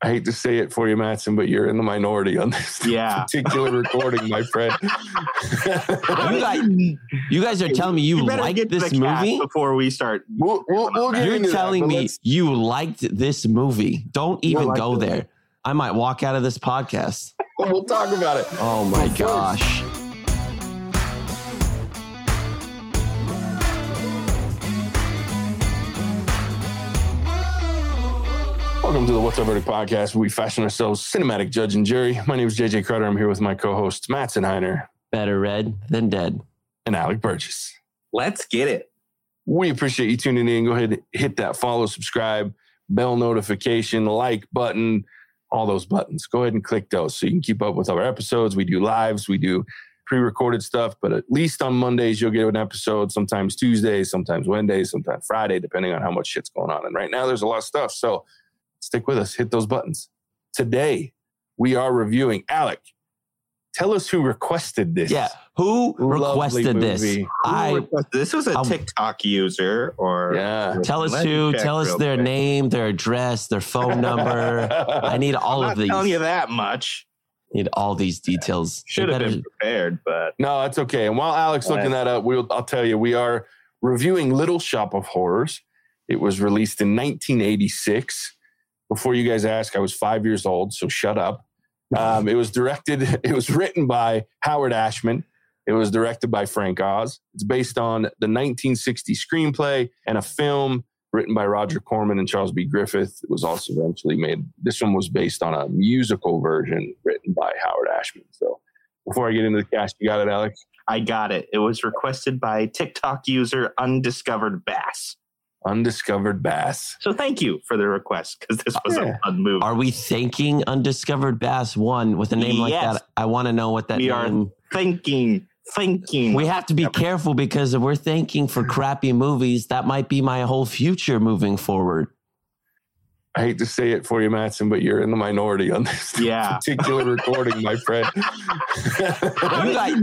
I hate to say it for you, Matson, but you're in the minority on this Yeah. particular recording, my friend. You guys, you guys are telling me you, better like get to this the cast movie? before we start. we'll, we'll, we'll get You're into that, telling me you liked this movie. Don't You even liked go it. there. I might walk out of this podcast. we'll talk about it. Oh my But first- gosh. Welcome to the What's Up Verdict podcast, where we fashion ourselves cinematic judge and jury. My name is JJ Carter. I'm here with my co-hosts Matson Heiner Better red than dead. and Alec Burgess. Let's get it. We appreciate you tuning in. Go ahead and hit that follow, subscribe, bell notification, like button, all those buttons. Go ahead and click those so you can keep up with our episodes. We do lives, we do pre-recorded stuff, but at least on Mondays you'll get an episode. Sometimes Tuesdays, sometimes Wednesdays, sometimes Friday, depending on how much shit's going on. And right now there's a lot of stuff. So stick with us. Hit those buttons. Today we are reviewing Alec. Tell us who requested this. Yeah. Who Lovely requested this? movie. I This was a I'll- TikTok user, or Yeah. tell us who, tell us their quick. name, their address, their phone number. I need all I'm of not these. telling you that much. Need all these details. They Should have better- been prepared, but No, that's okay. And while Alex Go looking that up, we'll, I'll tell you, we are reviewing Little Shop of Horrors. It was released in 1986. Before you guys ask, I was five years old, so shut up. Um, it was directed, it was written by Howard Ashman. It was directed by Frank Oz. It's based on the 1960 screenplay and a film written by Roger Corman and Charles B. Griffith. It was also eventually made. This one was based on a musical version written by Howard Ashman. So before I get into the cast, you got it, Alex? I got it. It was requested by TikTok user Undiscovered Bass. Undiscovered Bass. So thank you for the request because this was Yeah. a fun movie. Are we thanking Undiscovered Bass One with a name like that? I want to know what that We are name. thinking, thinking. We have to be careful because if we're thanking for crappy movies, that might be my whole future moving forward. I hate to say it for you, Matson, but you're in the minority on this Yeah. particular recording, my friend. You guys,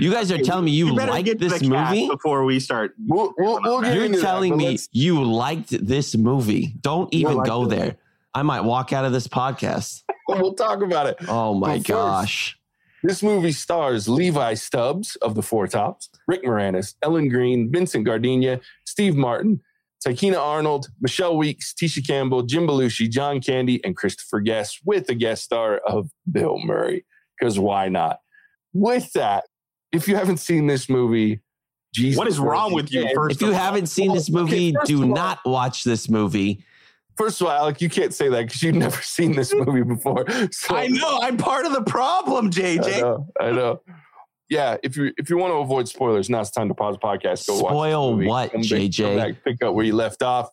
you guys are telling me you, better like get to this the cast movie? before we start. we'll, we'll, we'll get You're into that, telling me you liked this movie. Don't even liked go it. there. I might walk out of this podcast. we'll talk about it. Oh my Well, first- gosh. This movie stars Levi Stubbs of the Four Tops, Rick Moranis, Ellen Greene, Vincent Gardenia, Steve Martin, Tichina Arnold, Michelle Weeks, Tisha Campbell, Jim Belushi, John Candy, and Christopher Guest, with a guest star of Bill Murray. Because why not? With that, if you haven't seen this movie, Jesus, What is wrong with you? First If you all? haven't seen this movie, first do all- not watch this movie. First of all, Alec, you can't say that because you've never seen this movie before. So I know I'm part of the problem, I JJ. know, I know. Yeah, if you if you want to avoid spoilers, now it's time to pause the podcast. Go watch. Spoil this what, Come JJ? back, pick up where you left off.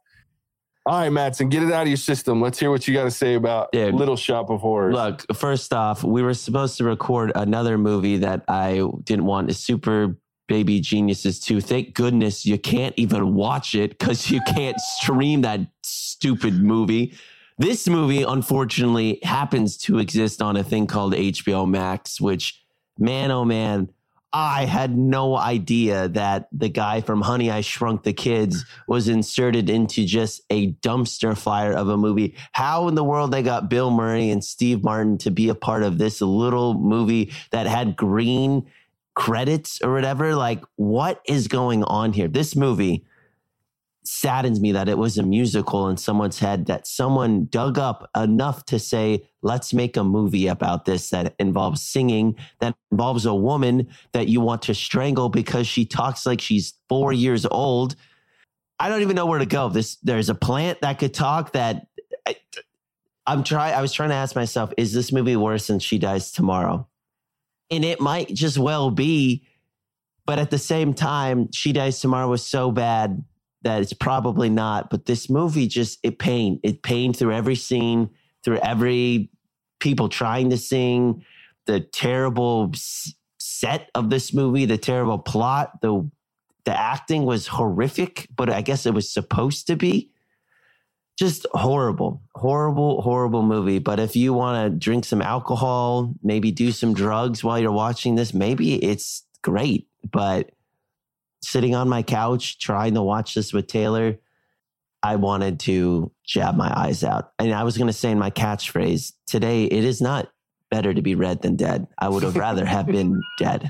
All right, Matson, get it out of your system. Let's hear what you got to say about Dude. Little Shop of Horrors. Look, first off, we were supposed to record another movie that I didn't want is Super Baby Geniuses 2. Thank goodness you can't even watch it because you can't stream that stupid movie. This movie, unfortunately, happens to exist on a thing called HBO Max, which, man, oh man, I had no idea that the guy from Honey, I Shrunk the Kids was inserted into just a dumpster fire of a movie. How in the world they got Bill Murray and Steve Martin to be a part of this little movie that had green credits or whatever? Like, what is going on here? This movie saddens me that it was a musical in someone's head that someone dug up enough to say, let's make a movie about this that involves singing, that involves a woman that you want to strangle because she talks like she's four years old. I don't even know where to go. This there's a plant that could talk that I, I'm trying I was trying to ask myself, is this movie worse than She Dies Tomorrow? And it might just well be, but at the same time, She Dies Tomorrow was so bad that it's probably not. But this movie just it pained. It pained through every scene, through every people trying to sing, the terrible set of this movie, the terrible plot, the the acting was horrific, but I guess it was supposed to be. Just horrible, horrible, horrible movie. But if you want to drink some alcohol, maybe do some drugs while you're watching this, maybe it's great. But sitting on my couch trying to watch this with Taylor, I wanted to jab my eyes out. And I was going to say in my catchphrase today, it is not better to be red than dead. I would have rather have been dead.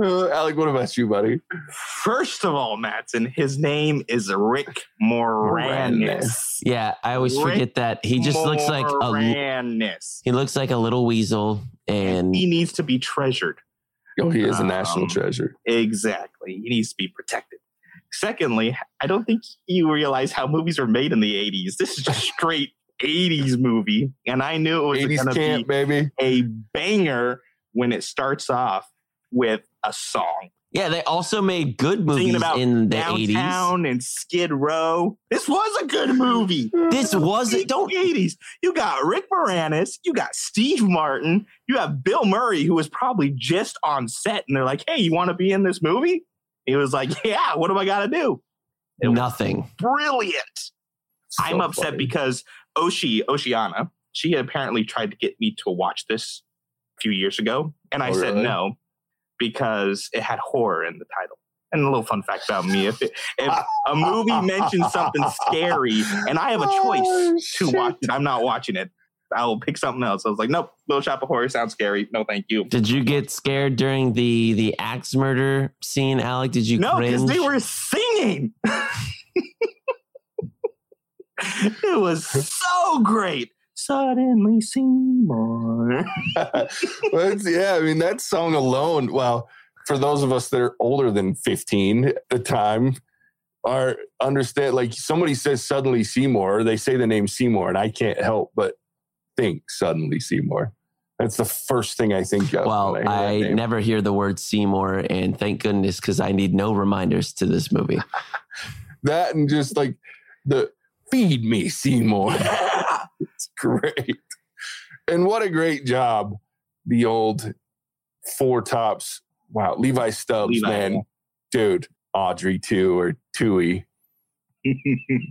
Uh, Alec, what about you, buddy? First of all, Matson, his name is Rick Moranis. Yeah, I always Rick forget that he just looks like a Moranis. he looks like a little weasel, and He needs to be treasured. Oh, he is a national Um, treasure. Exactly. He needs to be protected. Secondly, I don't think you realize how movies were made in the 80s. This is just straight 80s movie. And I knew it was going to be baby. a banger when it starts off with a song. Yeah, they also made good movies about in the eighties. Downtown and Skid Row. This was a good movie. This wasn't. Don't 80s. You got Rick Moranis, you got Steve Martin, you have Bill Murray, who was probably just on set, and they're like, "Hey, you want to be in this movie?" He was like, "Yeah, what do I got to do?" It nothing. brilliant. So I'm upset funny. because Oshi Oceana, she apparently tried to get me to watch this a few years ago, and I Oh, said really? no because it had horror in the title. And a little fun fact about me: if it, if a movie mentions something scary, and I have a choice Oh, to watch it, I'm not watching it. I'll pick something else. I was like, nope, Little Shop of Horror sounds scary. No, thank you. Did you get scared during the the axe murder scene, Alec? Did you No, because cringe? they were singing. it was so great. Suddenly Seymour. Well, yeah, I mean that song alone. Well, for those of us that are older than 15 at the time, are understand like somebody says suddenly Seymour, they say the name Seymour, and I can't help but think suddenly Seymour. That's the first thing I think of. well, I, I never hear the word Seymour, and thank goodness because I need no reminders to this movie. that and just like the feed me Seymour. it's great. And what a great job the old four tops. Wow, Levi Stubbs, Levi. man. Dude, Audrey too or Tui.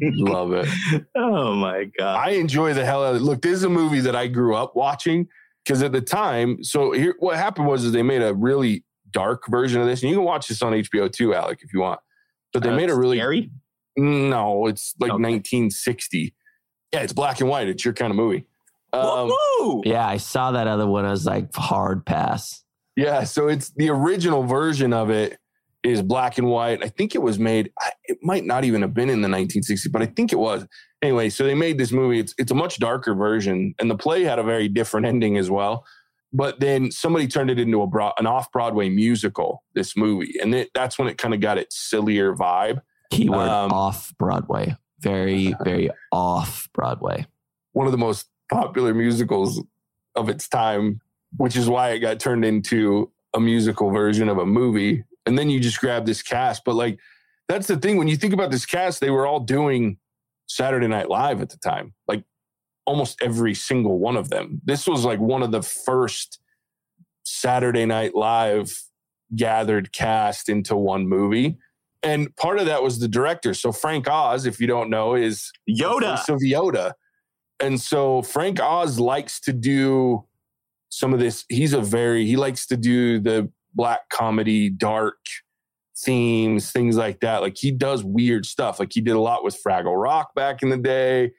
Love it. oh my god. I enjoy the hell out of it. Look, this is a movie that I grew up watching because at the time, so here what happened was is they made a really dark version of this, and you can watch this on HBO too, Alec, if you want. But they Uh, made a really scary. no, it's like Okay. 1960. Yeah, it's black and white. It's your kind of movie. Um, Woo! Yeah, I saw that other one. I was like, hard pass. yeah, so it's the original version of it is black and white. I think it was made. It might not even have been in the 1960s, but I think it was. Anyway, so they made this movie. It's it's a much darker version, and the play had a very different ending as well. But then somebody turned it into a broad, an off Broadway musical. This movie, and it, that's when it kind of got its sillier vibe. Keyword Um, off Broadway. Very, very off Broadway. one of the most popular musicals of its time, which is why it got turned into a musical version of a movie. And then you just grab this cast. But like, that's the thing. When you think about this cast, they were all doing Saturday Night Live at the time, like almost every single one of them. This was like one of the first Saturday Night Live gathered cast into one movie. And part of that was the director. So Frank Oz, if you don't know, is Yoda. of Yoda. And so Frank Oz likes to do some of this. He's a very, he likes to do the black comedy, dark themes, things like that. Like he does weird stuff. Like he did a lot with Fraggle Rock back in the day.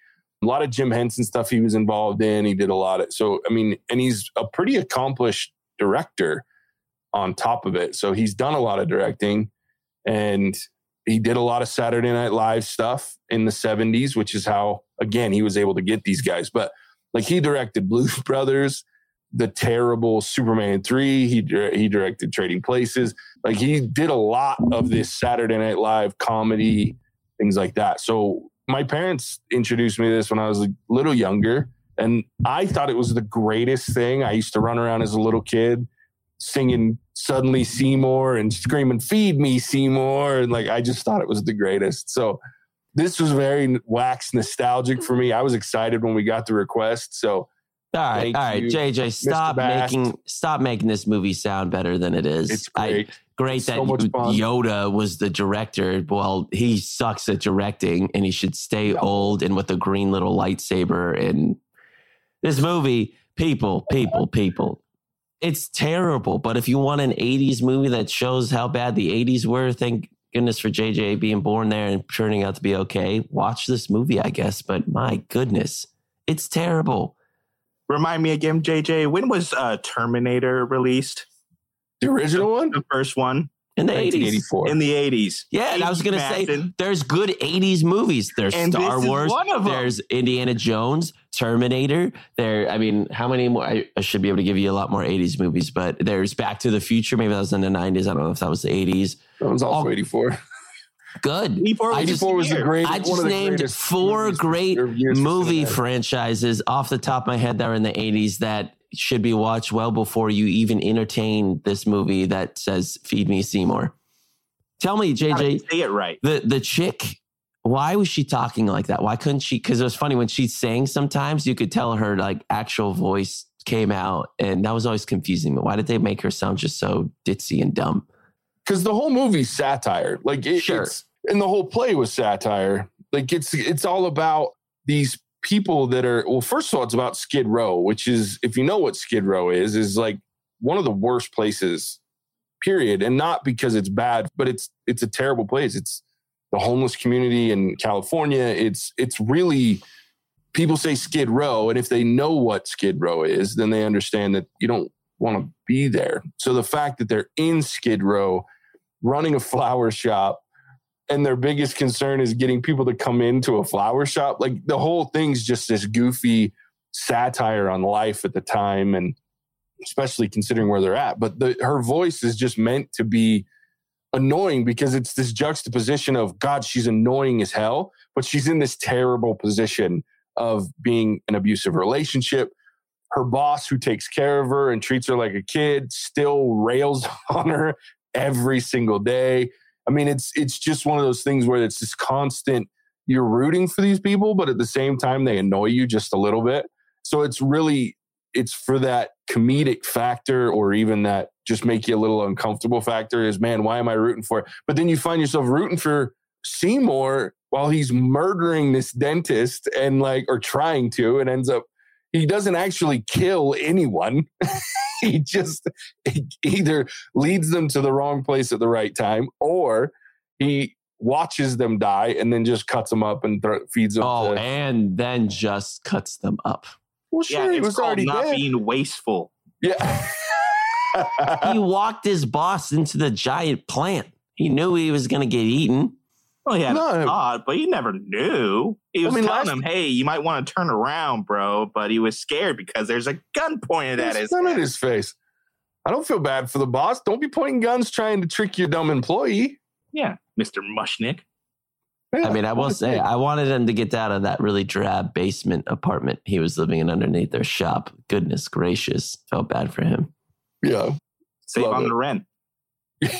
A lot of Jim Henson stuff he was involved in. He did a lot of, so, I mean, and he's a pretty accomplished director on top of it. So he's done a lot of directing and he did a lot of Saturday Night Live stuff in the 70s, which is how, again, he was able to get these guys. But like he directed Blues Brothers, the terrible Superman 3, he, he directed Trading Places. Like he did a lot of this Saturday Night Live comedy, things like that. So my parents introduced me to this when I was a little younger. And I thought it was the greatest thing. I used to run around as a little kid singing suddenly Seymour and screaming, feed me Seymour. And like, I just thought it was the greatest. So this was very wax nostalgic for me. I was excited when we got the request. So all right, all right, you, JJ, stop making stop making this movie sound better than it is. it's I- great. great So that. Yoda was the director. Well, he sucks at directing, and he should stay No. old and with a green little lightsaber. And this movie, people, people, people, it's terrible. But if you want an '80s movie that shows how bad the '80s were, thank goodness for JJ being born there and turning out to be okay. Watch this movie, I guess. But my goodness, it's terrible. Remind me again, JJ, when was uh, Terminator released? The original one? The first one In the 80s. 1984. in the 80s. Yeah, and I was going to say there's good 80s movies. There's And Star Wars, one of 'em. there's Indiana Jones, Terminator. There, I mean, how many more? I, I should be able to give you a lot more 80s movies, but there's Back to the Future. Maybe that was in the 90s. I don't know if that was the 80s. That was also Oh, 84. Good. 84 I was just- 84 was the greatest. I just of named four great or years for movie franchises off the top of my head that were in the 80s that should be watched well before you even entertain this movie that says "Feed Me Seymour." Tell me, JJ, Say it right. the the chick why was she talking like that why couldn't she because it was funny when she sang sometimes you could tell her like actual voice came out and that was always confusing me why did they make her sound just so ditzy and dumb because the whole movie's satire. Like it, Sure. it's and the whole play was satire. Like it's it's all about these people that are well. First of all, it's about Skid Row, which is if you know what Skid Row is, is like one of the worst places. Period, and not because it's bad, but it's it's a terrible place. It's the homeless community in California. It's it's really people say Skid Row, and if they know what Skid Row is, then they understand that you don't want to be there. So the fact that they're in Skid Row running a flower shop and their biggest concern is getting people to come into a flower shop. Like the whole thing's just this goofy satire on life at the time and especially considering where they're at. But the, her voice is just meant to be annoying because it's this juxtaposition of god she's annoying as hell but she's in this terrible position of being an abusive relationship. Her boss who takes care of her and treats her like a kid still rails on her every single day. I mean, it's it's just one of those things where it's this constant you're rooting for these people, but at the same time they annoy you just a little bit. So it's really it's for that comedic factor or even that just make you a little uncomfortable factor is man, why am I rooting for it? But then you find yourself rooting for Seymour while he's murdering this dentist and like or trying to and ends up he doesn't actually kill anyone. he just he either leads them to the wrong place at the right time or he watches them die and then just cuts them up and thro- feeds them. oh to, and then just cuts them up well, Yeah, sure, he it's was called already not dead. being wasteful. yeah. he walked his boss into the giant plant he knew he was going to get eaten Well, he had No. a thought, but he never knew. He I was mean, telling him, "Hey, you might want to turn around, bro." But he was scared because there's a gun pointed at his none head. at his face. I don't feel bad for the boss. Don't be pointing guns trying to trick your dumb employee. Yeah, Mister Mushnik. I mean, I will say, I wanted him to get out of that really drab basement apartment he was living in underneath their shop. Goodness gracious. Felt bad for him. yeah, Save Love on it. the rent.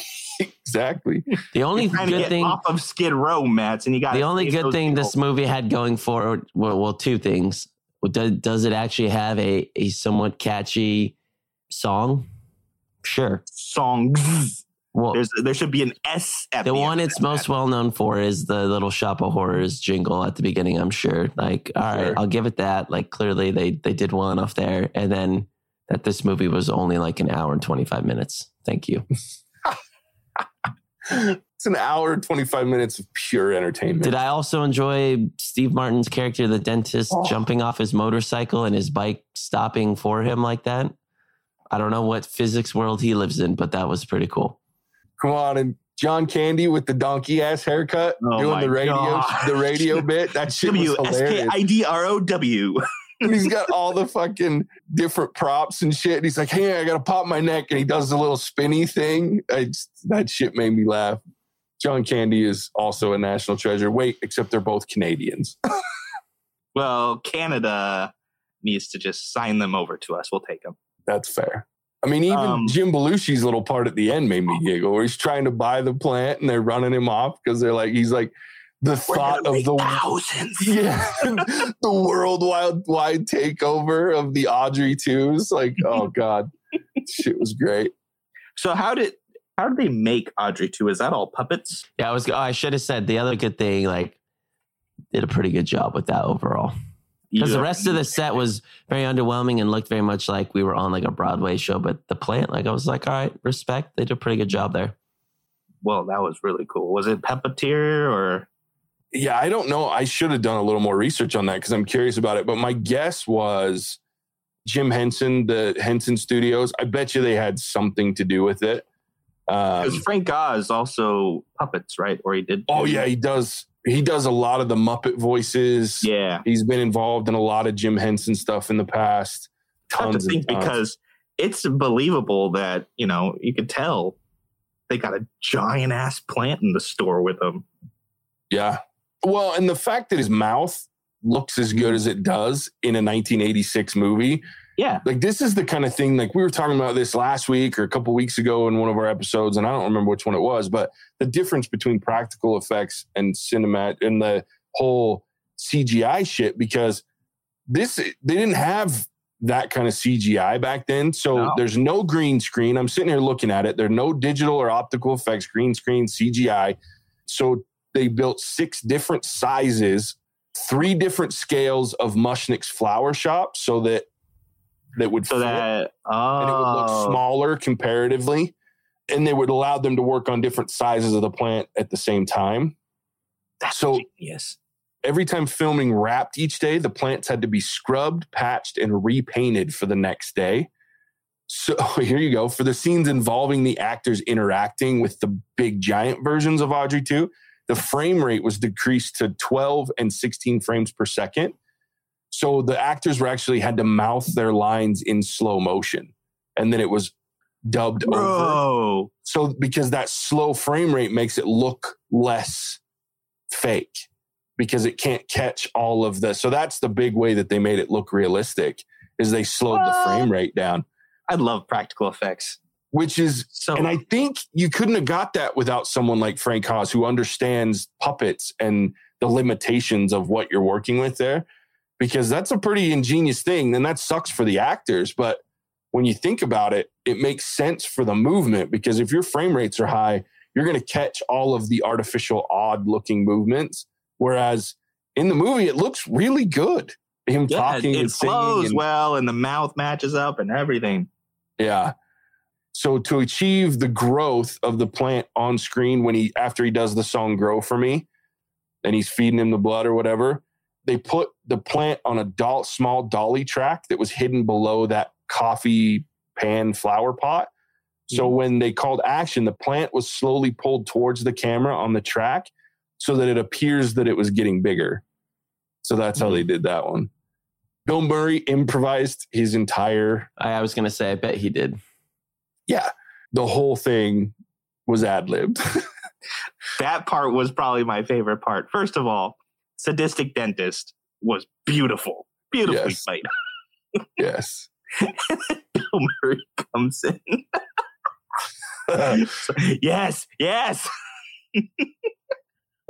exactly. The only You're trying to good get thing. off of Skid Row, Mats, and you got the only good thing this movie had going for well, well two things. Does, does it actually have a, a somewhat catchy song? Sure. songs. Well, There's there should be an S at the the, one it's most well known for is the little shop of horrors jingle at the beginning. I'm sure. Like, all right, Sure. I'll give it that. Like, clearly they they did well enough there, and then that this movie was only like an hour and 25 minutes. Thank you. It's an hour and 25 minutes of pure entertainment. Did I also enjoy Steve Martin's character, the dentist, Oh. jumping off his motorcycle and his bike stopping for him like that? I don't know what physics world he lives in, but that was pretty cool. Come on, and John Candy with the donkey ass haircut Oh doing the radio gosh. the radio bit. That shit was W S K hilarious. I D R O W. and he's got all the fucking different props and shit. And he's like, "Hey, I gotta pop my neck," and he does the little spinny thing. Just, that shit made me laugh. John Candy is also a national treasure. Wait, except they're both Canadians. Well, Canada needs to just sign them over to us. We'll take them. That's fair. I mean, even Um, Jim Belushi's little part at the end made me giggle, where he's trying to buy the plant and they're running him off because they're like, he's like the We're thought of the thousands. yeah, the worldwide wide takeover of the Audrey twos. Like, oh god, shit was great. So how did how did they make Audrey two? Is that all puppets? Yeah, I was. Oh, I should have said the other good thing. Like, did a pretty good job with that overall. Because the rest of the set was very underwhelming and looked very much like we were on like a Broadway show. But the plant, like, I was like, all right, respect. They did a pretty good job there. well, that was really cool. Was it Puppeteer or? Yeah, I don't know. I should have done a little more research on that because I'm curious about it. But my guess was Jim Henson, the Henson Studios. I bet you they had something to do with it. Because Um, Frank Oz also puppets, right? Or he did. oh yeah, he does. He does a lot of the Muppet voices. yeah. He's been involved in a lot of Jim Henson stuff in the past. I to think tons. because it's believable that you know you could tell they got a giant ass plant in the store with them. Yeah. Well, and the fact that his mouth looks as good as it does in a 1986 movie, Yeah, like this is the kind of thing like we were talking about this last week or a couple weeks ago in one of our episodes and I don't remember which one it was, but the difference between practical effects and cinema and the whole CGI shit because this they didn't have that kind of CGI back then. So No. there's no green screen. I'm sitting here looking at it. There are no digital or optical effects, green screen, CGI. So they built six different sizes, three different scales of Mushnik's flower shop so that that would so fit that and it would look oh, smaller comparatively. And they would allow them to work on different sizes of the plant at the same time. that's so- genius. Every time filming wrapped each day, the plants had to be scrubbed, patched, and repainted for the next day. So here you go. For the scenes involving the actors interacting with the big giant versions of Audrey 2, the frame rate was decreased to 12 and 16 frames per second. So the actors were actually had to mouth their lines in slow motion. And then it was dubbed over. So because that slow frame rate makes it look less fake because it can't catch all of the so that's the big way that they made it look realistic is they slowed the frame rate down I love practical effects. Which is So and I think you couldn't have got that without someone like Frank Oz who understands puppets and the limitations of what you're working with there because that's a pretty ingenious thing and that sucks for the actors but when you think about it it makes sense for the movement because if your frame rates are high you're going to catch all of the artificial odd looking movements whereas in the movie it looks really good him yeah, talking it, and it singing flows and- well, and the mouth matches up and everything. yeah. So to achieve the growth of the plant on screen when he after he does the song "Grow for Me," and he's feeding him the blood or whatever, they put the plant on a doll, small dolly track that was hidden below that coffee pan flower pot. So mm-hmm. when they called action, the plant was slowly pulled towards the camera on the track, so that it appears that it was getting bigger. So that's how they mm-hmm. did that one. Bill Murray improvised his entire I, I was gonna say, I bet he did. Yeah, the whole thing was ad libbed. That part was probably my favorite part. First of all, sadistic dentist was beautiful, beautifully Yes. played. yes. Bill Murray comes in. yes, yes.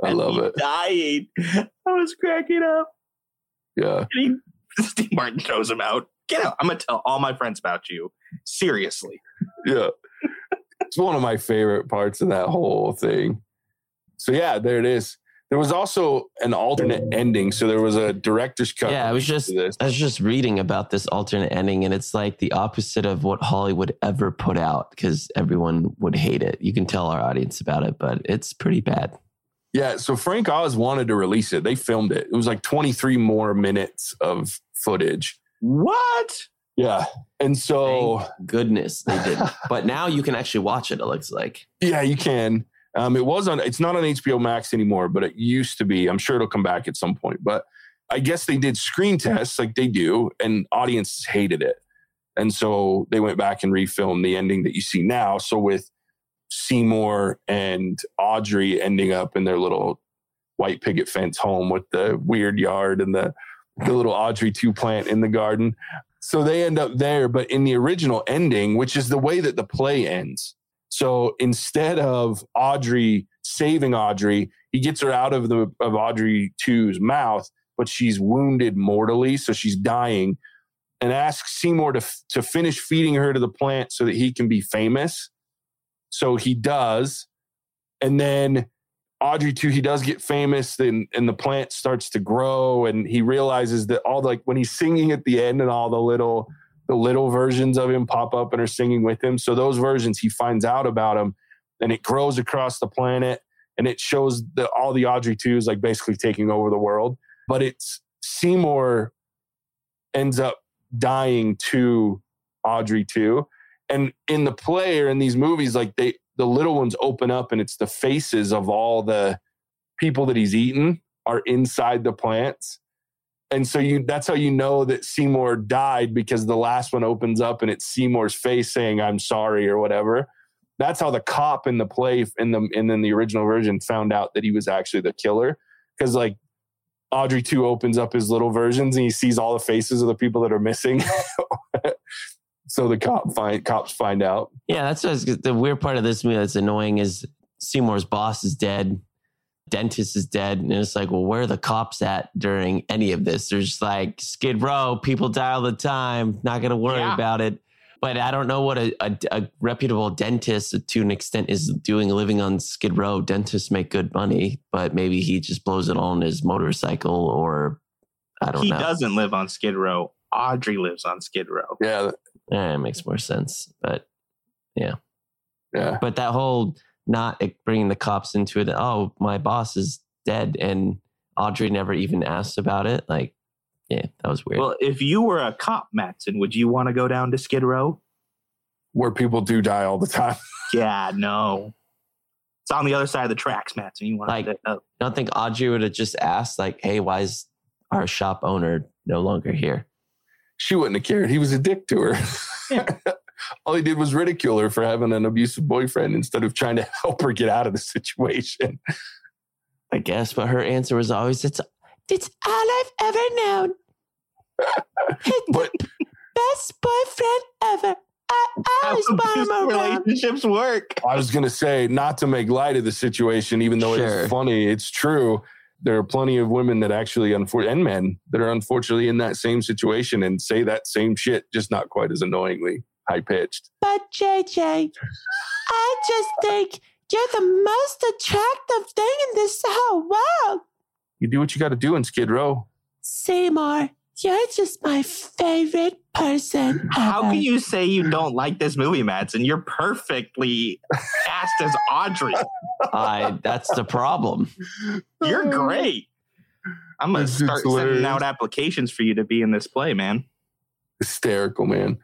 I love it. Dying. I was cracking up. Yeah. Steve Martin throws him out. Get out. I'm gonna tell all my friends about you. Seriously. Yeah. It's one of my favorite parts of that whole thing. So yeah, there it is. There was also an alternate ending. So there was a director's cut. Yeah, I was just this. I was just reading about this alternate ending, and it's like the opposite of what Hollywood ever put out because everyone would hate it. You can tell our audience about it, but it's pretty bad. Yeah. So Frank Oz wanted to release it. They filmed it. It was like 23 more minutes of footage. What? Yeah. And so Thank goodness they did. but now you can actually watch it. It looks like. Yeah, you can. Um, it was on. It's not on HBO Max anymore, but it used to be. I'm sure it'll come back at some point. But I guess they did screen tests like they do, and audiences hated it, and so they went back and refilmed the ending that you see now. So with Seymour and Audrey ending up in their little white picket fence home with the weird yard and the the little Audrey two plant in the garden. So they end up there, but in the original ending, which is the way that the play ends. So instead of Audrey saving Audrey, he gets her out of the of Audrey 2's mouth, but she's wounded mortally, so she's dying, and asks Seymour to to finish feeding her to the plant so that he can be famous. So he does, and then Audrey 2, he does get famous, then and the plant starts to grow, and he realizes that all like when he's singing at the end and all the little the little versions of him pop up and are singing with him. So those versions he finds out about him and it grows across the planet and it shows that all the Audrey twos like basically taking over the world. But it's Seymour ends up dying to Audrey too. And in the play or in these movies, like they the little ones open up and it's the faces of all the people that he's eaten are inside the plants. And so you that's how you know that Seymour died because the last one opens up and it's Seymour's face saying I'm sorry or whatever. That's how the cop in the play in the and then the original version found out that he was actually the killer because like Audrey 2 opens up his little versions and he sees all the faces of the people that are missing. so the cop find cops find out. Yeah, that's what's, the weird part of this movie that's annoying is Seymour's boss is dead, dentist is dead, and it's like, well, where are the cops at during any of this? There's just like Skid Row, people die all the time, not gonna worry Yeah. about it. But I don't know what a, a, a reputable dentist to an extent is doing living on Skid Row. Dentists make good money, but maybe he just blows it all on his motorcycle or I don't He know. doesn't live on Skid Row. Audrey lives on Skid Row. Yeah, Eh, it makes more sense. But yeah. Yeah. But that whole not bringing the cops into it oh my boss is dead and audrey never even asked about it like yeah that was weird Well, if you were a cop, Matson, would you want to go down to Skid Row? Where people do die all the time. Yeah, no. It's on the other side of the tracks, Matson. You want Like- to uh, i don't think audrey would have just asked like hey why is our shop owner no longer here She wouldn't have cared. He was a dick to her. all he did was ridicule her for having an abusive boyfriend instead of trying to help her get out of the situation. i guess but her answer was always it's it's all i've ever known It's But best boyfriend ever i how always want abusive him relationships work. I was going to say, not to make light of the situation, even though Sure. it's funny, it's true. There are plenty of women that actually, and men that are unfortunately in that same situation and say that same shit, just not quite as annoyingly high pitched. But JJ, I just think you're the most attractive thing in this whole world. You do what you got to do in Skid Row. Seymour, you're just my favorite person. How ever. can you say you don't like this movie, Matson? You're perfectly cast as Audrey. I that's the problem. You're oh. great. I'm gonna This start sending out applications for you to be in this play, man. Hysterical, man.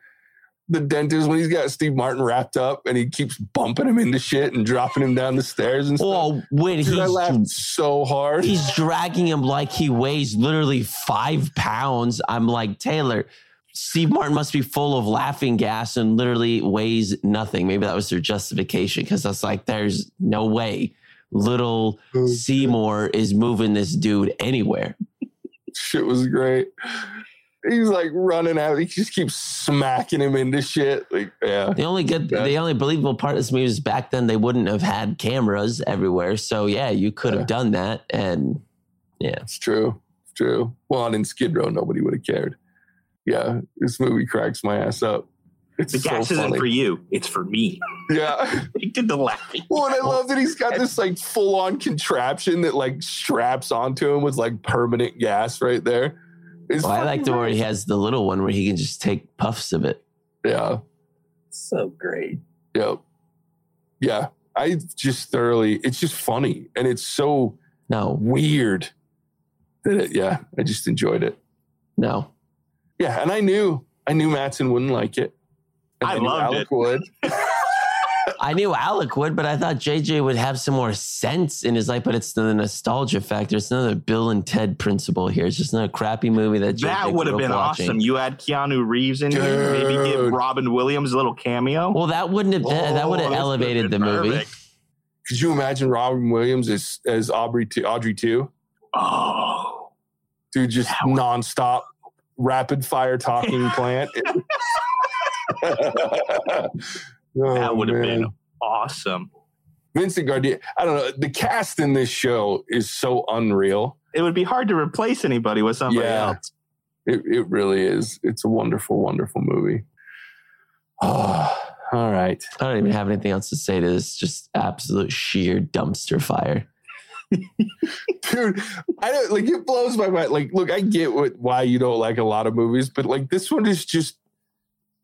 The dentist, when he's got Steve Martin wrapped up and he keeps bumping him into shit and dropping him down the stairs and stuff. Oh, well, when Dude, I he's laughed so hard. he's dragging him like he weighs literally five pounds. I'm like, Taylor, Steve Martin must be full of laughing gas and literally weighs nothing. Maybe that was their justification because that's like, there's no way little oh, Seymour is moving this dude anywhere. shit was great. He's like running out. He just keeps smacking him into shit. Like, yeah. The only good, Yeah. the only believable part of this movie is back then they wouldn't have had cameras everywhere. So yeah, you could have Yeah. done that. And yeah, It's true. It's true. Well, and in Skid Row, nobody would have cared. Yeah, this movie cracks my ass up. It's The so gas isn't funny. for you; it's for me. Yeah. He did the laughing. Well, and I love that he's got this like full on contraption that like straps onto him with like permanent gas right there. It's well, I like fucking the where he has the little one where he can just take puffs of it. Yeah. So great. Yep. Yeah. I just thoroughly, it's just funny and it's so No, weird that it, yeah, I just enjoyed it. no. Yeah. And I knew, I knew Matson wouldn't like it. And I knew loved Alec it. would. I knew Alec would, but I thought JJ would have some more sense in his life. But it's the nostalgia factor. It's another Bill and Ted principle here. It's just another crappy movie that JJ That would have been watching. awesome. You had Keanu Reeves in here. Maybe give Robin Williams a little cameo. Well, that wouldn't have that, that would Oh, have elevated the would've movie. Could you imagine Robin Williams as, as Aubrey, t- Audrey too? Oh, Dude, just would- nonstop rapid fire talking plant. that that would have been awesome. Vincent Gardenia. I don't know. The cast in this show is so unreal. It would be hard to replace anybody with somebody Yeah. else. It, it really is. It's a wonderful, wonderful movie. Oh, all right. I don't even have anything else to say to this. Just absolute sheer dumpster fire. Dude, I don't like it blows my mind. Like, look, I get what why you don't like a lot of movies, but like this one is just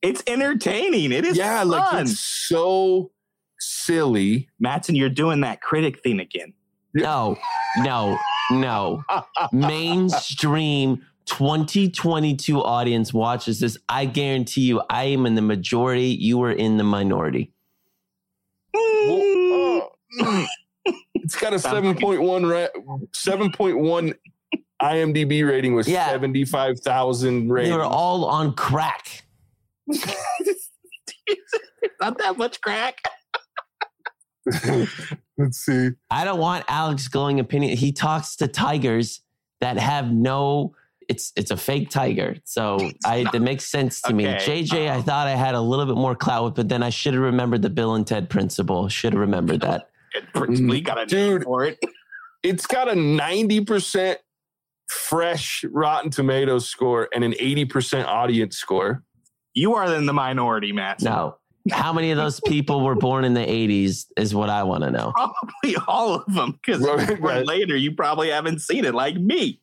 It's entertaining. It is yeah, fun. like it's so silly. Matson, you're doing that critic thing again. No, no, no. Mainstream 2022 audience watches this. I guarantee you, I am in the majority. You are in the minority. Well, uh, it's got a 7.1 ra- 7.1 IMDb rating with Yeah. 75,000 They ratings. were all on crack. Not that much crack. Let's see. I don't want Alex glowing opinion. He talks to tigers that have no. It's it's a fake tiger, so I it makes sense to me. Okay, JJ, I um, thought I had a little bit more clout with, but then I should have remembered the Bill and Ted principle. Should have remembered that. It got a name Dude. for it. It's got a 90% fresh Rotten Tomatoes score and an 80% audience score. You are in the minority, Matt. No, how many of those people were born in the '80s is what I want to know. Probably all of them, because Right, right. later you probably haven't seen it, like me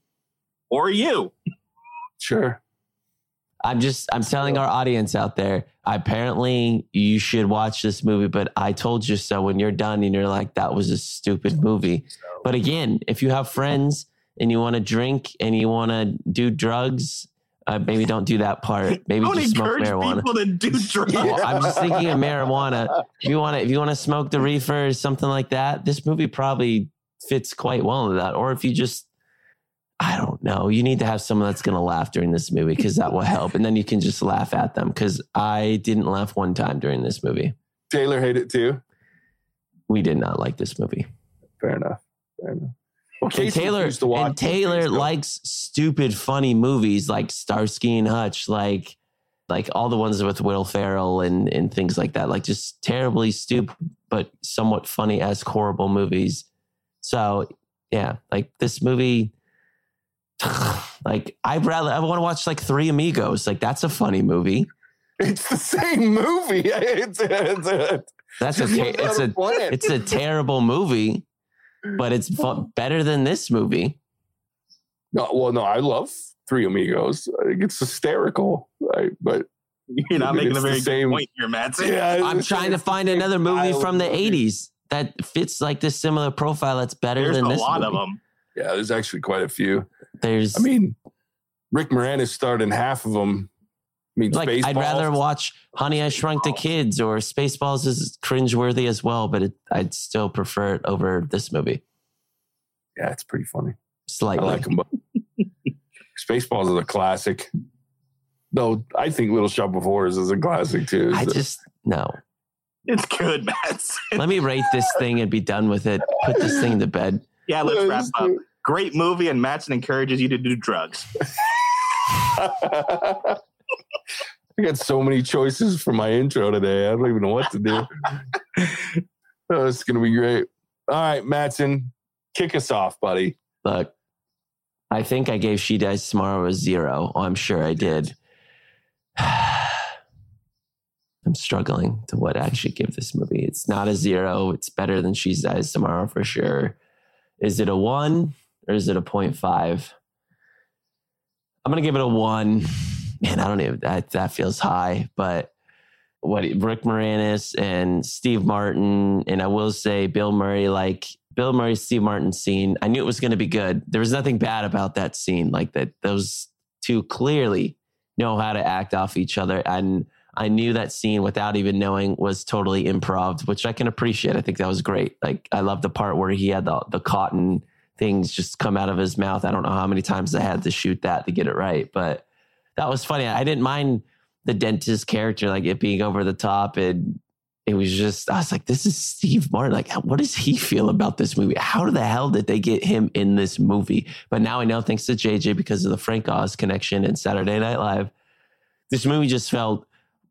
or you. Sure. I'm just I'm telling our audience out there. Apparently, you should watch this movie, but I told you so. When you're done and you're like, "That was a stupid movie," But again, if you have friends and you want to drink and you want to do drugs, uh, maybe don't do that part. Maybe Don't just smoke marijuana. people to do drugs. Well, I'm just thinking of marijuana. If you want to, if you want to smoke the reefer or something like that, this movie probably fits quite well into that. Or if you just, I don't know, you need to have someone that's going to laugh during this movie because that will help, and then you can just laugh at them. Because I didn't laugh one time during this movie. Taylor hated it too. We did not like this movie. Fair enough. Well, And Taylor refused to watch and Taylor likes stupid, funny movies like Starsky and Hutch, like like all the ones with Will Ferrell and and things like that, like just terribly stupid but somewhat funny as horrible movies. So yeah, like this movie. Like I'd rather I want to watch like Three Amigos. Like that's a funny movie. It's the same movie. It's, it's, it's, That's a it's a it's a terrible movie, but it's fu- mm. better than this movie. No, well, no, I love Three Amigos. I think it's hysterical. I, but You're not I mean, making a it's the very same- good point here, Matson. yeah, I'm trying to find another movie from the movie. 80s that fits like this similar profile that's better There's than a this lot of them. Yeah, there's actually quite a few. There's I mean, Rick Moranis starred in half of them. I mean, like I'd rather watch Honey I Shrunk the Kids or Spaceballs is cringeworthy as well, but it, I'd still prefer it over this movie Yeah, it's pretty funny. I like them both. Spaceballs is a classic. Though I think Little Shop of Horrors is a classic too. I just no. It's good, Matson. Let me rate this thing and be done with it. Put this thing to bed. Yeah, let's wrap up. Great movie, and Matson encourages you to do drugs. I got so many choices for my intro today. I don't even know what to do. oh, it's gonna be great. All right, Matson, kick us off, buddy. Look, I think I gave She Dies Tomorrow a zero. Oh, I'm sure I did. I'm struggling to what I actually give this movie. It's not a zero. It's better than She Dies Tomorrow for sure. Is it a one or is it a 0.5? I'm gonna give it a one. Man, I don't even that that feels high, but what Rick Moranis and Steve Martin, and I will say Bill Murray, like Bill Murray, Steve Martin scene. I knew it was going to be good. There was nothing bad about that scene. Like that, those two clearly know how to act off each other, and I knew that scene without even knowing was totally improv, which I can appreciate. I think that was great. Like I love the part where he had the the cotton things just come out of his mouth. I don't know how many times I had to shoot that to get it right, but that was funny. I didn't mind the dentist character, like it being over the top. And it was just, I was like, this is Steve Martin. Like, what does he feel about this movie? How the hell did they get him in this movie? But now I know, thanks to JJ, because of the Frank Oz connection and Saturday Night Live, this movie just felt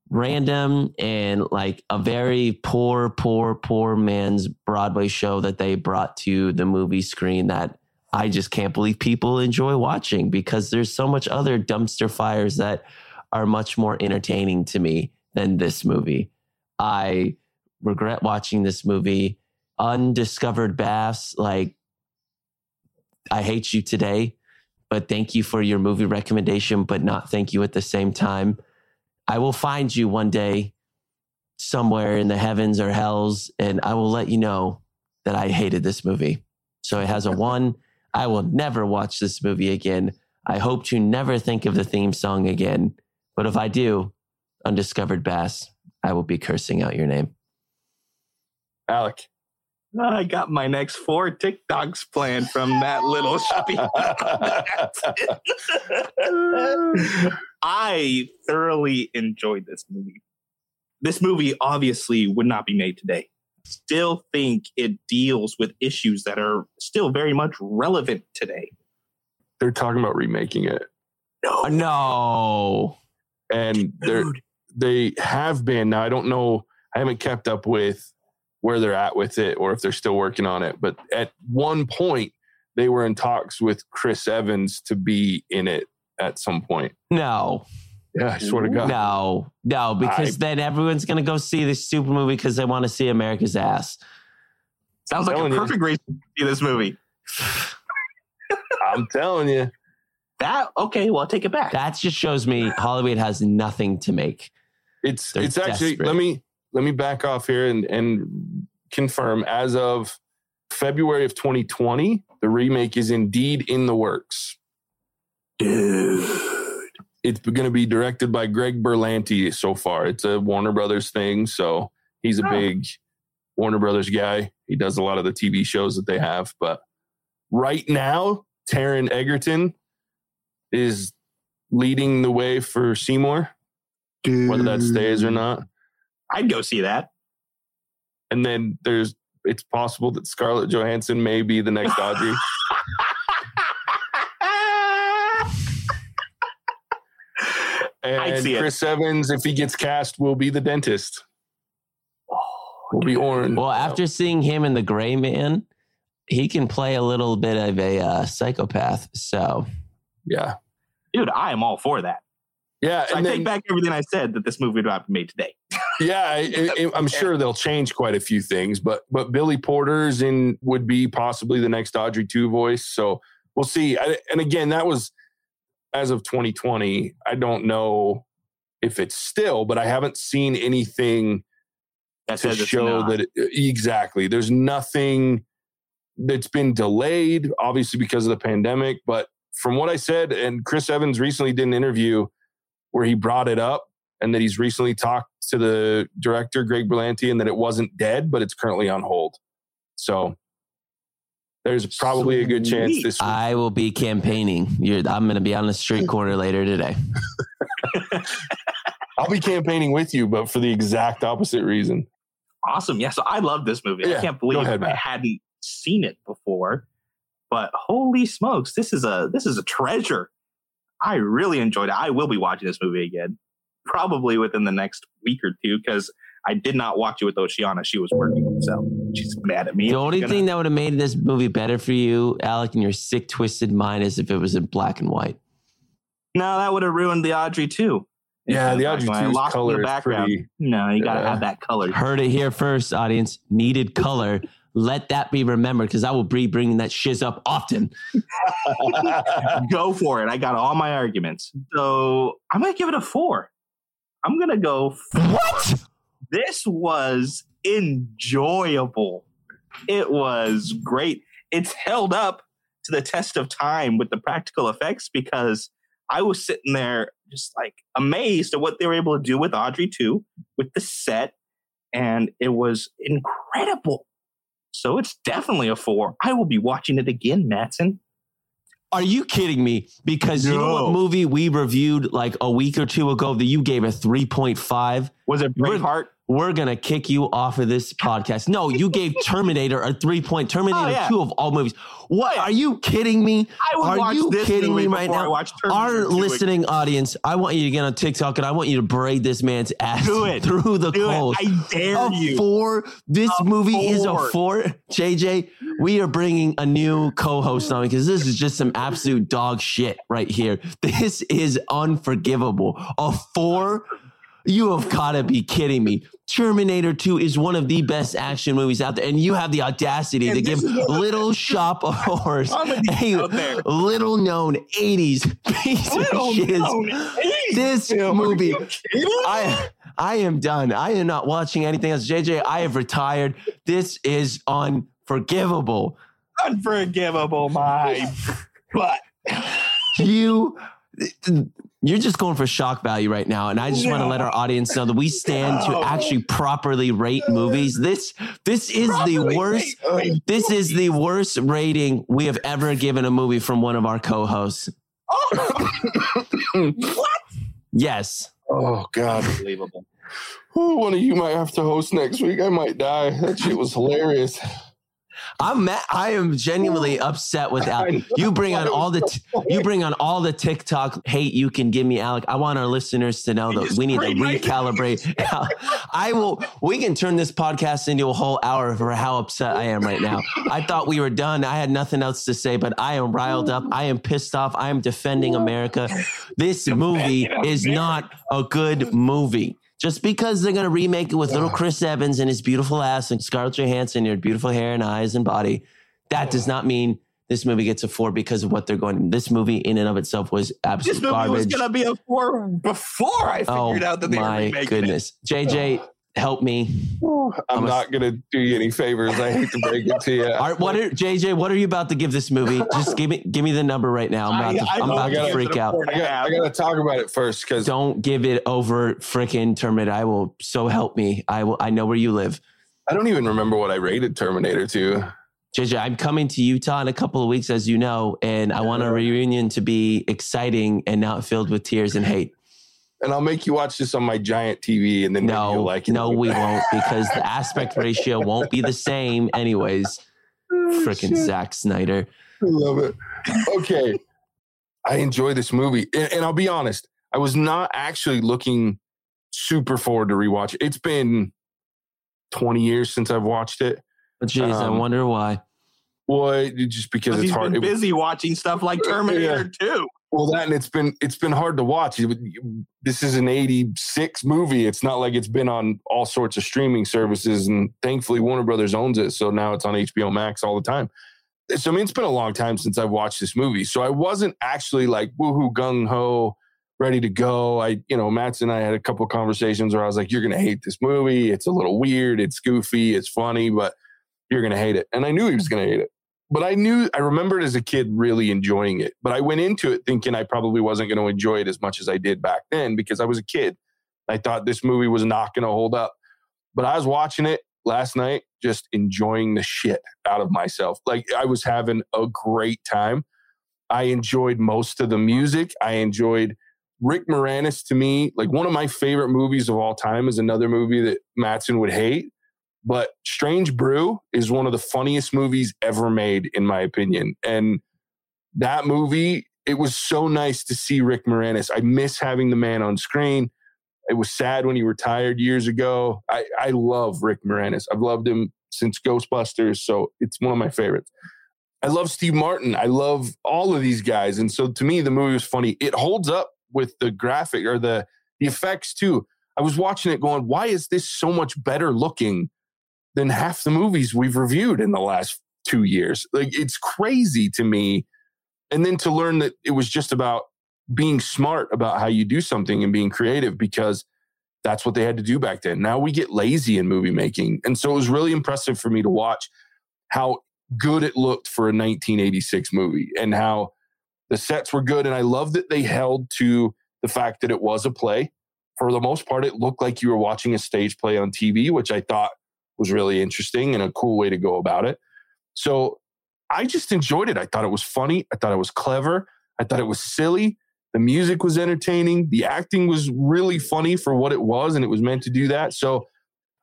random and like a very poor, poor, poor man's Broadway show that they brought to the movie screen that I just can't believe people enjoy watching because there's so much other dumpster fires that are much more entertaining to me than this movie. I regret watching this movie. Undiscovered Bass, like, I hate you today, but thank you for your movie recommendation, but not thank you at the same time. I will find you one day somewhere in the heavens or hells, and I will let you know that I hated this movie. So it has a one. I will never watch this movie again. I hope to never think of the theme song again. But if I do, Undiscovered Bass, I will be cursing out your name. Alec. I got my next four TikToks planned from that little speech. I thoroughly enjoyed this movie. This movie obviously would not be made today. Still think it deals with issues that are still very much relevant today. They're talking about remaking it. No. Uh, no. And they're they have been. Now I don't know. I haven't kept up with where they're at with it or if they're still working on it. But at one point, they were in talks with Chris Evans to be in it at some point. No. Yeah, I swear to God. No. No, because then everyone's going to go see this stupid movie because they want to see America's ass. sounds like a telling you. perfect reason to see this movie. I'm telling you. That okay? Well, I'll take it back. That just shows me Hollywood has nothing to make. It's They're it's actually let me let me back off here and and confirm as of February of 2020, the remake is indeed in the works. Dude. It's going to be directed by Greg Berlanti so far. It's a Warner Brothers thing, so he's a Oh. big Warner Brothers guy. He does a lot of the TV shows that they have, but right now, Taron Egerton is leading the way for Seymour, whether that stays or not. I'd go see that. And then there's it's possible that Scarlett Johansson may be the next Audrey. And see it. Chris Evans, if he gets cast, will be the dentist. Will be Orange. Well, after seeing him in The Gray Man, he can play a little bit of a uh, psychopath. So, yeah, Dude, I am all for that. yeah, So I and take back everything I said that this movie would not be made today. yeah, I, I, I'm sure they'll change quite a few things, but but Billy Porter's in would be possibly the next Audrey II voice. So we'll see. I, and again, that was as of 2020. I don't know if it's still, but I haven't seen anything That to show that it, uh, exactly. There's nothing that's been delayed, obviously because of the pandemic. But from what I said, and Chris Evans recently did an interview where he brought it up and that he's recently talked to the director, Greg Berlanti, and that it wasn't dead, but it's currently on hold. So there's probably a good chance Sweet. this I will be campaigning. You're, I'm going to be on the street corner later today. I'll be campaigning with you, but for the exact opposite reason. awesome. Yeah, so I love this movie. Yeah, I can't believe ahead, I Matt. hadn't seen it before. But holy smokes, this is a this is a treasure. I really enjoyed it. I will be watching this movie again, probably within the next week or two, because I did not watch it with Oceana. She was working, so she's mad at me. The only Gonna- thing that would have made this movie better for you, Alec, in your sick, twisted mind is if it was in black and white. no, that would have ruined the Audrey II. Yeah, the Audrey When I 2's in color the is background. pretty. No, you gotta Yeah. have that color. Heard it here first, audience. Needed color. Let that be remembered because I will be bringing that shiz up often. go for it. I got all my arguments. So I'm gonna give it a four. I'm gonna go. What? This was enjoyable. It was great. It's held up to the test of time with the practical effects because I was sitting there just like amazed at what they were able to do with Audrey II, with the set, and it was incredible. So it's definitely a four. I will be watching it again, Matson. Are you kidding me? Because you know what movie we reviewed like a week or two ago that you gave a 3.5? Was it Braveheart? We're gonna kick you off of this podcast. No, you gave Terminator a three point Terminator Oh, yeah. two of all movies. What oh, are you kidding me? I would Are watch you this kidding me right now? Our 2 again. listening audience, I want you to get on TikTok and I want you to braid this man's ass Do it. through the Do coals. it. I dare a you. four. This A movie is a four. four. JJ, we are bringing a new co-host on because this is just some absolute dog shit right here. This is unforgivable. A four. You have got to be kidding me. Terminator 2 is one of the best action movies out there, and you have the audacity And to give this is what- Little Shop of Horrors a little known 80s piece Little of shit. known 80s This film. Movie. I I am done. I am not watching anything else. JJ, I have retired. This is unforgivable. Unforgivable, my butt. You you're just going for shock value right now. And I just want to let our audience know that we stand to actually properly rate movies. This this is the worst rate this is the worst rating we have ever given a movie from one of our co-hosts. what? Yes. Oh God. Unbelievable. Oh, one of you might have to host next week. I might die. That shit was hilarious. I'm ma- I am genuinely upset with Alec. You bring on all the t- you bring on all the TikTok hate you can give me, Alec. I want our listeners to know that we need to recalibrate. I will. We can turn this podcast into a whole hour for how upset I am right now. I thought we were done. I had nothing else to say, but I am riled up. I am pissed off. I am defending America. This movie is not a good movie. Just because they're going to remake it with little Chris Evans and his beautiful ass and Scarlett Johansson, your beautiful hair and eyes and body, that does not mean this movie gets a four because of what they're going. This movie, in and of itself, was absolute This movie was gonna be a four before I oh figured out that they were my goodness, JJ, help me. Oh, I'm I'm a- not gonna do you any favors. I hate to break it to you. All right, what are JJ? What are you about to give this movie? Just give me give me the number right now. I'm about to, I, I I'm about to gotta- freak out. I got, I got to talk about it first because Don't give it over frickin' Terminator. I will. So help me. I will. I know where you live. I don't even remember what I rated Terminator 2. JJ, I'm coming to Utah in a couple of weeks, as you know, and I want a reunion to be exciting and not filled with tears and hate. And I'll make you watch this on my giant TV, and then No, you'll like it. no, we won't because the aspect ratio won't be the same, anyways. Frickin' Shit. Zack Snyder. I love it. Okay. I enjoy this movie. And, and I'll be honest, I was not actually looking super forward to rewatch it. It's been 20 years since I've watched it. But jeez, I Um, wonder why. Well, just because Because it's he's hard. been It- busy watching stuff like Terminator 2. Well, that and it's been it's been hard to watch. This is an 86 movie. It's not like it's been on all sorts of streaming services. And thankfully, Warner Brothers owns it. So now it's on HBO Max all the time. So, I mean, it's been a long time since I've watched this movie. So I wasn't actually like woohoo gung ho, ready to go. I, you know, Matt's and I had a couple conversations where I was like, you're to hate this movie. It's a little weird. It's goofy. It's funny, but you're to hate it. And I knew he was to hate it. But I knew, I remembered as a kid really enjoying it. But I went into it thinking I probably wasn't going to enjoy it as much as I did back then because I was a kid. I thought this movie was not going to hold up. But I was watching it last night, just enjoying the shit out of myself. Like I was having a great time. I enjoyed most of the music. I enjoyed Rick Moranis to me, like one of my favorite movies of all time is another movie that Matson would hate. But Strange Brew is one of the funniest movies ever made, in my opinion. And that movie, it was so nice to see Rick Moranis. I miss having the man on screen. It was sad when he retired years ago. I, I love Rick Moranis. I've loved him since Ghostbusters, so it's one of my favorites. I love Steve Martin. I love all of these guys, and so to me, the movie was funny. It holds up with the graphic or the the effects too. I was watching it, going, "Why is this so much better looking than half the movies we've reviewed in the last two years?" Like it's crazy to me. And then to learn that it was just about being smart about how you do something and being creative because that's what they had to do back then. Now we get lazy in movie making. And so it was really impressive for me to watch how good it looked for a 1986 movie and how the sets were good. And I love that they held to the fact that it was a play. For the most part, it looked like you were watching a stage play on TV, which I thought was really interesting and a cool way to go about it. So I just enjoyed it. I thought it was funny. I thought it was clever. I thought it was silly. The music was entertaining. The acting was really funny for what it was, and it was meant to do that. So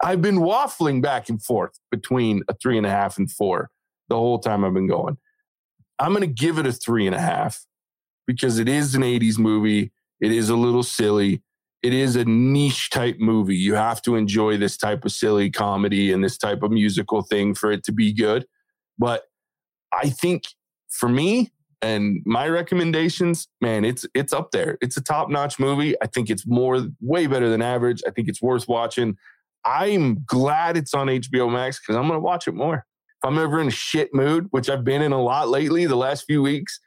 I've been waffling back and forth between a three and a half and four the whole time I've been going. I'm going to give it a three and a half because it is an 80s movie. It is a little silly. It is a niche type movie. You have to enjoy this type of silly comedy and this type of musical thing for it to be good. But I think for me, and my recommendations, man, it's it's up there. It's a top notch movie. I think it's more way better than average. I think it's worth watching. I'm glad it's on HBO Max because I'm gonna watch it more. If I'm ever in a shit mood, which I've been in a lot lately, the last few weeks,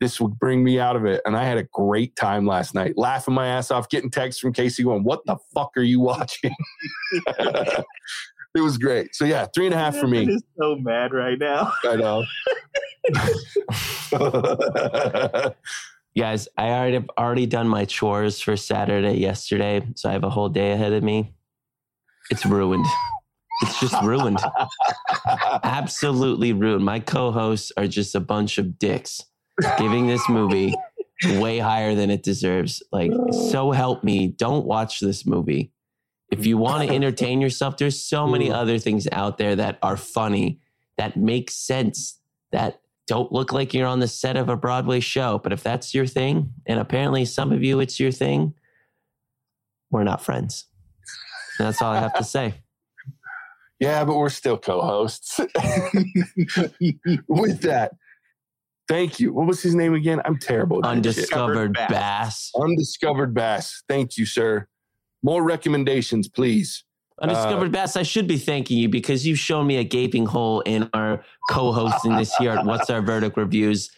this would bring me out of it. And I had a great time last night, laughing my ass off, getting texts from Casey going, What the fuck are you watching? it was great. So, yeah, three and a half for me. I'm me. just so mad right now. I know. Guys, I already have already done my chores for Saturday yesterday, so I have a whole day ahead of me. It's ruined. It's just ruined. Absolutely ruined. My co-hosts are just a bunch of dicks giving this movie way higher than it deserves. Like, so help me, don't watch this movie. If you want to entertain yourself, there's so many mm. other things out there that are funny, that make sense, that don't look like you're on the set of a Broadway show. But if that's your thing, and apparently some of you it's your thing, we're not friends. And that's all I have to say. yeah, but we're still co hosts. With that, thank you. What was his name again? I'm terrible. at that shit. Undiscovered Bass. bass. Undiscovered Bass. Thank you, sir. More recommendations, please. Undiscovered uh, bass. I should be thanking you because you've shown me a gaping hole in our co-hosting this year at What's Our Verdict reviews.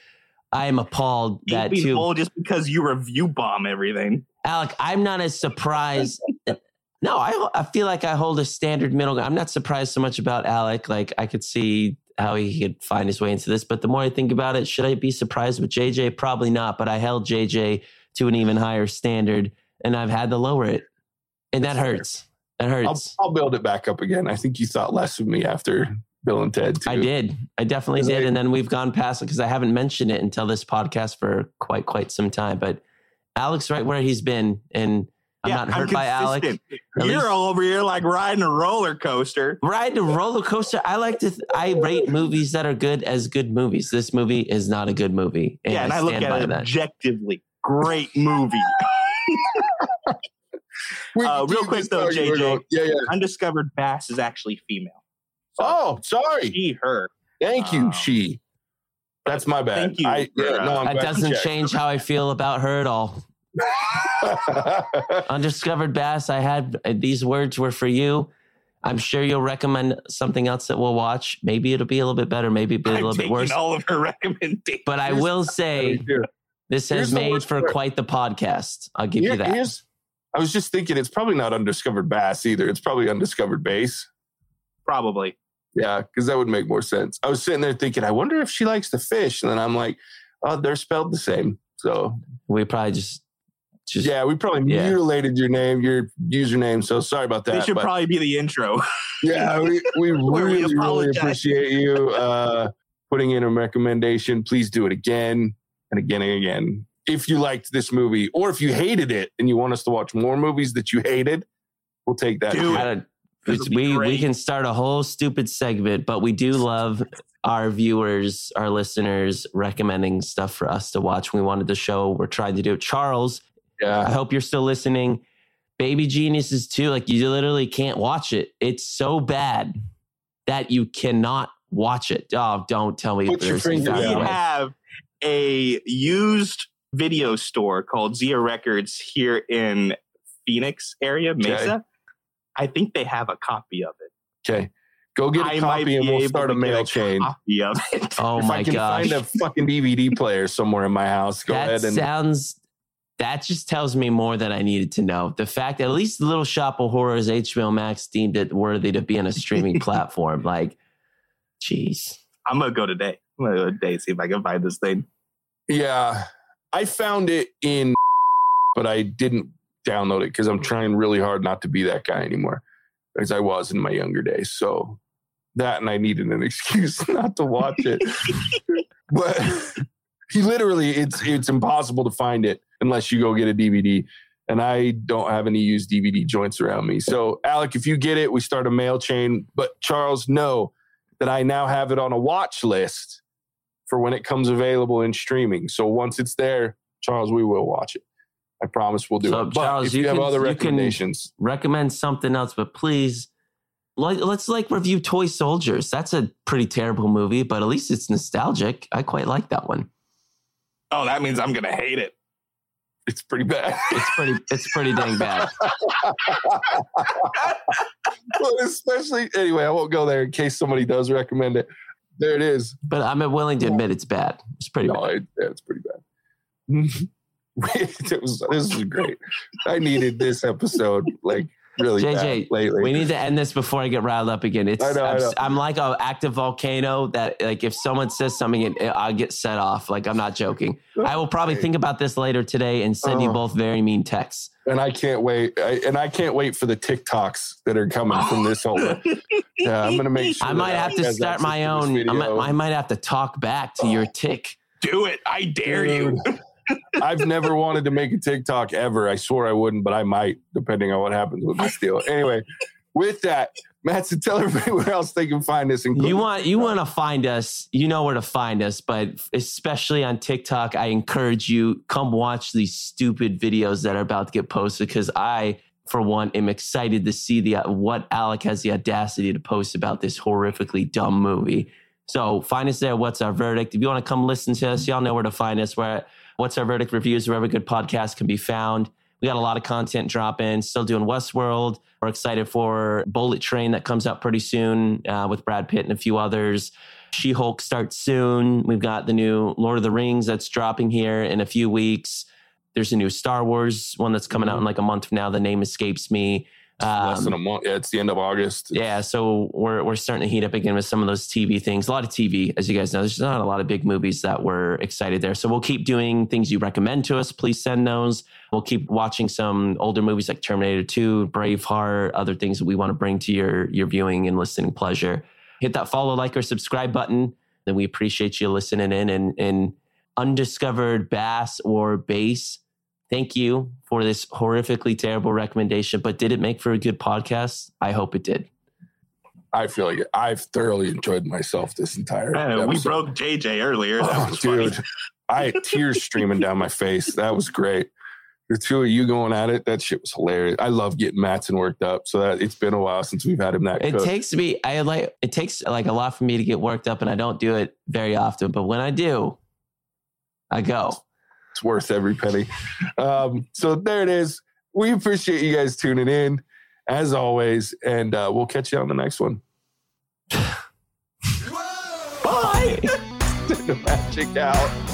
I am appalled that too. hole just because you review bomb everything. Alec, I'm not as surprised. no, I I feel like I hold a standard middle. I'm not surprised so much about Alec. Like I could see how he could find his way into this, but the more I think about it, should I be surprised with JJ? Probably not. But I held JJ to an even higher standard, and I've had to lower it, and that hurts. That I'll, hurts. I'll build it back up again. I think you thought less of me after Bill and Ted. Too. I did. I definitely did. I- and then we've gone past it because I haven't mentioned it until this podcast for quite quite some time. But Alec's, right where he's been, and I'm yeah, not hurt I'm by Alec. consistent. You're all over here like riding a roller coaster. Ride a roller coaster. I like to. Th- I rate movies that are good as good movies. This movie is not a good movie, and yeah, and I, I, look at by it that. objectively. Great movie. We Uh, real quick though, JJ. Yeah, yeah. Undiscovered bass is actually female. Oh, sorry. She, her. Thank you, Um, she. That's my bad. thank you I, yeah, no, I'm That glad you doesn't change how I feel about her at all. Undiscovered Bass. I had uh, these words were for you. I'm sure you'll recommend something else that we'll watch. Maybe it'll be a little bit better. Maybe it'll be a I'm little bit worse. all of her recommendations. But I will say this Here's has made for part. quite the podcast. I'll give here- you that. I was just thinking it's probably not undiscovered bass either. It's probably undiscovered bass. Probably. Yeah, because that would make more sense. I was sitting there thinking, I wonder if she likes the fish. And then I'm like, oh, they're spelled the same. So We probably just just yeah, we probably Yeah. mutilated your name, your username. So sorry about that. This should but- probably be the intro. yeah, we, we Where we really, really appreciate you uh, putting in a recommendation. Please do it again and again and again. If you liked this movie, or if you hated it and you want us to watch more movies that you hated, we'll take that. Dude. too. I don't, This we we can start a whole stupid segment, but we do love our viewers, our listeners recommending stuff for us to watch. We wanted to show we're trying to do it. Charles, I hope you're still listening. Baby Geniuses too, like you literally can't watch it. It's so bad that you cannot watch it. Oh, don't tell me. Put your finger we have a used video store called Zia Records here in Phoenix area, Mesa. I think they have a copy of it. okay. Go get a I might copy and be we'll start a mail get chain. Copy of it. Oh if my I can find a fucking DVD player somewhere in my house, go that ahead and sounds that just tells me more than I needed to know. The fact that at least the Little Shop of Horrors HBO Max deemed it worthy to be on a streaming platform. Like, jeez. I'm gonna go today. I'm gonna go today see if I can find this thing. Yeah, I found it in, but I didn't download it because I'm trying really hard not to be that guy anymore, as I was in my younger days. So that, and I needed an excuse not to watch it. but he literally, it's it's impossible to find it unless you go get a DVD. And I don't have any used DVD joints around me. So, Alec, if you get it, we start a mail chain. But Charles, know that I now have it on a watch list for when it comes available in streaming. So once it's there, Charles, we will watch it. I promise we'll do So, it. But Charles, if you you, have can- other you can- recommendations, Recommend something else, but please like let's like review Toy Soldiers. That's a pretty terrible movie, but at least it's nostalgic. I quite like that one. Oh, that means I'm gonna hate it. It's pretty bad. It's pretty it's pretty dang bad. well, especially anyway, I won't go there in case somebody does recommend it. there it is. But I'm willing to admit it's bad. It's pretty No, bad. it, yeah, it's pretty bad. it was this was great. I needed this episode like really JJ, bad lately. We need to end this before I get riled up again. It's I know, I I'm, know. I'm like an active volcano that like if someone says something, it, it- I get set off. Like I'm not joking. I will probably think about this later today and send you Oh. both very mean texts. and I can't wait. I, and I can't wait for the TikToks that are coming from this whole. Yeah, I'm gonna make sure. I might have to start my own. I might. I might have to talk back to your oh. tick. Do it. I dare you. I've never wanted to make a TikTok ever. I swore I wouldn't, but I might, depending on what happens with this deal. Anyway, with that, Matt, so tell everybody where else they can find us. You want you want to find us. You know where to find us, but especially on TikTok, I encourage you come watch these stupid videos that are about to get posted because I, for one, am excited to see the what Alec has the audacity to post about this horrifically dumb movie. So find us there. What's our verdict? If you want to come listen to us, y'all know where to find us. Where What's our verdict reviews wherever good podcasts can be found. We got a lot of content dropping. Still doing Westworld. We're excited for Bullet Train that comes out pretty soon uh, with Brad Pitt and a few others. She Hulk starts soon. We've got the new Lord of the Rings that's dropping here in a few weeks. There's a new Star Wars one that's coming out in like a month from now. The name escapes me. Less Um, than a month. Yeah, it's the end of August. yeah, so we're we're starting to heat up again with some of those TV things. A lot of TV, as you guys know. There's not a lot of big movies that we're excited there. So we'll keep doing things you recommend to us. Please send those. We'll keep watching some older movies like Terminator 2, Braveheart, other things that we want to bring to your your viewing and listening pleasure. Hit that follow, like, or subscribe button. Then we appreciate you listening in and and undiscovered bass or bass. Thank you for this horrifically terrible recommendation. But did it make for a good podcast? I hope it did. I feel like I've thoroughly enjoyed myself this entire. Man, we broke JJ earlier. That Oh, was funny. dude, I had tears streaming down my face. That was great. The two of you going at it, that shit was hilarious. I love getting Matson worked up. So that it's been a while since we've had him that It cooked. takes me. I like. It takes like a lot for me to get worked up, and I don't do it very often. But when I do, I go. It's worth every penny. Um, so there it is. We appreciate you guys tuning in as always, and uh, we'll catch you on the next one. Bye. Magic out.